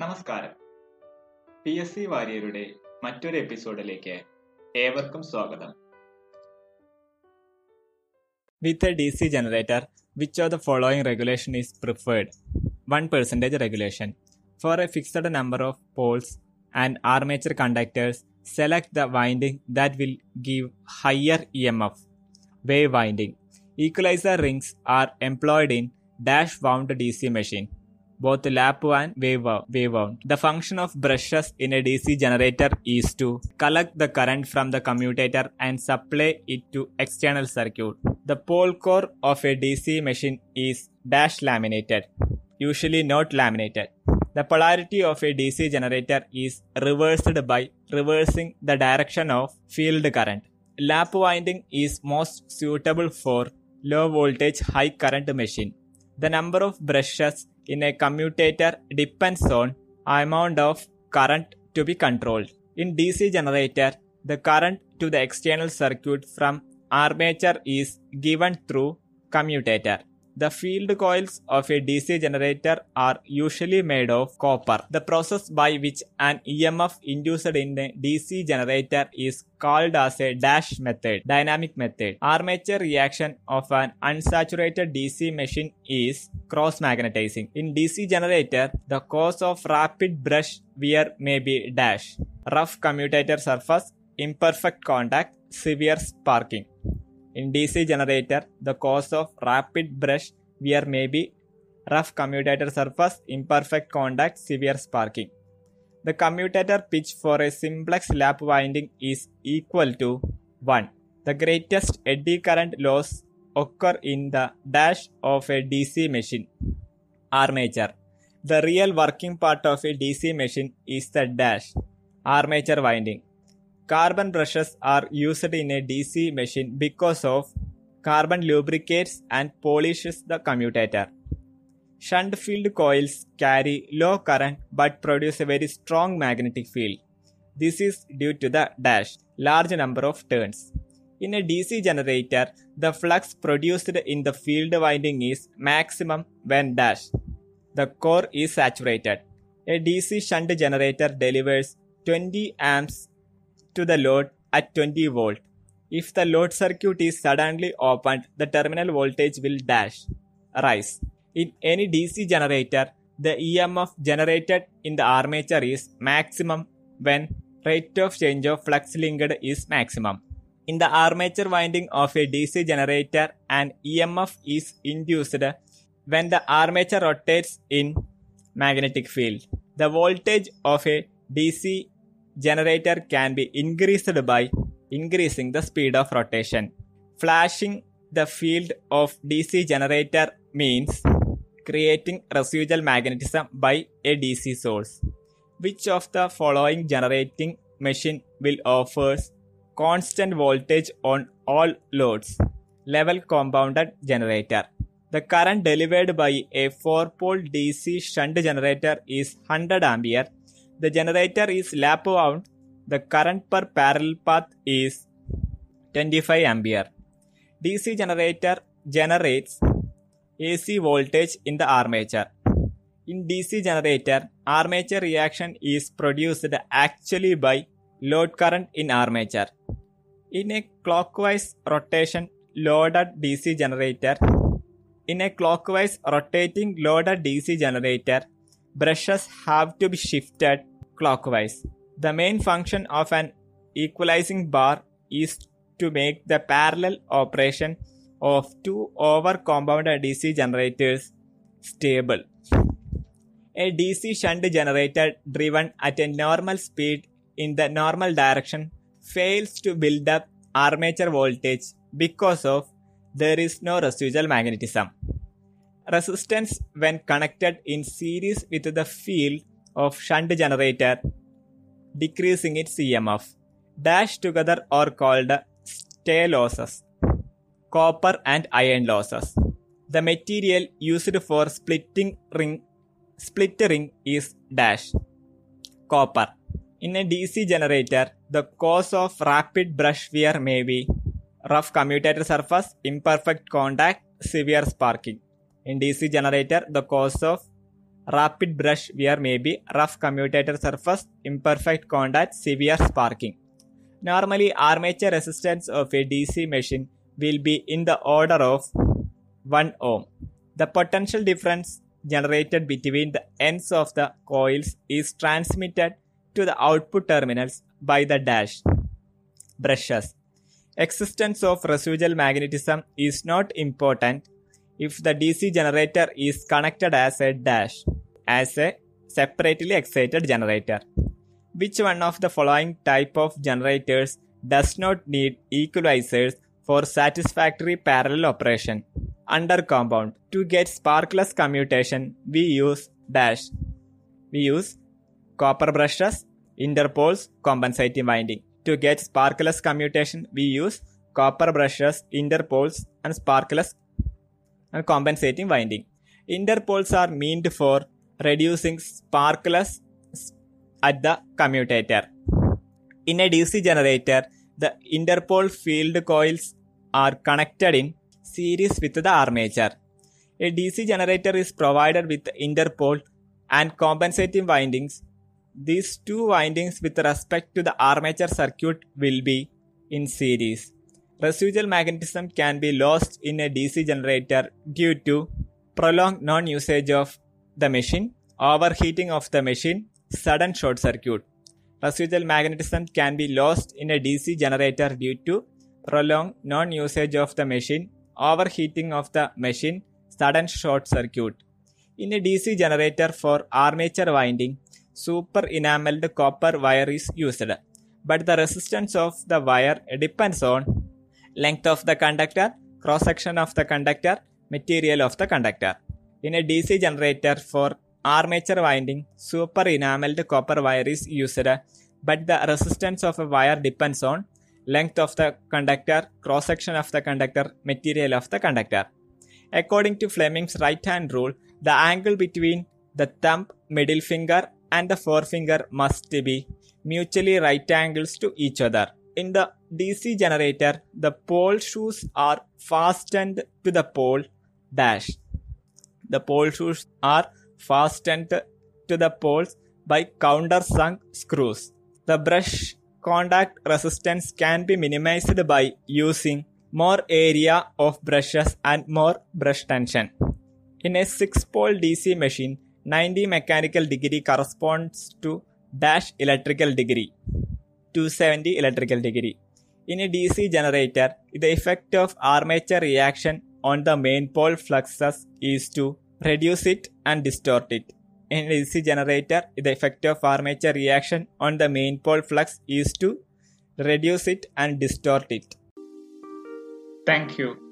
നമസ്കാരം. P S C വാര്യരുടെ മറ്റൊരു എപ്പിസോഡിലേക്ക് ഏവർക്കും സ്വാഗതം. With a D C generator which of the following regulation is preferred one percentage regulation for a fixed number of poles and armature conductors select the winding that will give higher E M F wave winding equalizer rings are employed in dash wound D C machine both lap and wave wound. The function of brushes in a DC generator is to collect the current from the commutator and supply it to external circuit. The pole core of a DC machine is dash laminated, usually not laminated. The polarity of a DC generator is reversed by reversing the direction of field current. Lap winding is most suitable for low voltage high current machine. The number of brushes in a commutator depends on amount of current to be controlled. In DC generator, the current to the external circuit from armature is given through commutator. The field coils of a DC generator are usually made of copper. The process by which an EMF induced in a DC generator is called as a dash method, dynamic method. Armature reaction of an unsaturated DC machine is cross magnetizing. In DC generator, the cause of rapid brush wear may be dash, rough commutator surface, imperfect contact, severe sparking. In DC generator, the cause of rapid brush wear may be rough commutator surface, imperfect contact, severe sparking. The commutator pitch for a simplex lap winding is equal to 1. The greatest eddy current loss occur in the dash of a DC machine. Armature. The real working part of a DC machine is the dash, armature winding. Carbon brushes are used in a DC machine because of carbon lubricates and polishes the commutator. Shunt field coils carry low current but produce a very strong magnetic field. This is due to the dash large number of turns. In a DC generator, the flux produced in the field winding is maximum when dash. The core is saturated. A DC shunt generator delivers 20 amps to the load at 20 volt. If the load circuit is suddenly opened, the terminal voltage will dash rise. In any DC generator, the EMF generated in the armature is maximum when rate of change of flux linked is maximum. In the armature winding of a DC generator, an EMF is induced when the armature rotates in magnetic field. The voltage of a DC generator can be increased by increasing the speed of rotation. Flashing the field of DC generator means creating residual magnetism by a DC source. Which of the following generating machine will offers constant voltage on all loads? Level compounded generator. The current delivered by a 4-pole DC shunt generator is 100 ampere. The generator is lap wound. The current per parallel path is 25 ampere. DC generator generates AC voltage in the armature. In DC generator, armature reaction is produced actually by load current in armature. In a clockwise rotation loaded DC generator, in a clockwise rotating loaded DC generator, brushes have to be shifted clockwise. The main function of an equalizing bar is to make the parallel operation of two over compounded DC generators stable. A DC shunt generator driven at a normal speed in the normal direction fails to build up armature voltage because of there is no residual magnetism. Resistance when connected in series with the field of shunt generator decreasing its EMF. Dash together are called stray losses, copper and iron losses. The material used for splitting ring split ring is dash copper. In a DC generator, the cause of rapid brush wear may be rough commutator surface, imperfect contact, severe sparking. In DC generator, the cause of rapid brush wear may be rough commutator surface, imperfect contact, severe sparking. Normally, armature resistance of a DC machine will be in the order of 1 ohm. The potential difference generated between the ends of the coils is transmitted to the output terminals by the dash brushes. Existence of residual magnetism is not important if the DC generator is connected as a dash, as a separately excited generator. Which one of the following type of generators does not need equalizers for satisfactory parallel operation? Under compound. To get sparkless commutation, we use dash. We use copper brushes, interpoles, compensating winding. To get sparkless commutation, we use copper brushes, interpoles, and sparkless and compensating winding. Interpoles are meant for reducing sparkless at the commutator. In a DC generator, the interpole field coils are connected in series with the armature. A DC generator is provided with interpole and compensating windings. These two windings with respect to the armature circuit will be in series. Residual magnetism can be lost in a DC generator due to prolonged non-usage of the machine, overheating of the machine, sudden short circuit. Residual magnetism can be lost in a DC generator due to prolonged non-usage of the machine, overheating of the machine, sudden short circuit. In a DC generator for armature winding, super enameled copper wire is used, but the resistance of the wire depends on length of the conductor, cross section of the conductor, material of the conductor. In a DC generator for armature winding, super enameled copper wire is used, but the resistance of a wire depends on length of the conductor, cross section of the conductor, material of the conductor. According to Fleming's right hand rule, the angle between the thumb, middle finger, and the forefinger must be mutually right angles to each other. In the DC generator, the pole shoes are fastened to the pole dash. The pole shoes are fastened to the poles by countersunk screws. The brush contact resistance can be minimized by using more area of brushes and more brush tension. In a 6 pole DC machine, 90 mechanical degree corresponds to dash electrical degree. 270 electrical degree. In a DC generator, the effect of armature reaction on the main pole fluxes is to reduce it and distort it. In DC generator, the effect of armature reaction on the main pole flux is to reduce it and distort it. Thank you.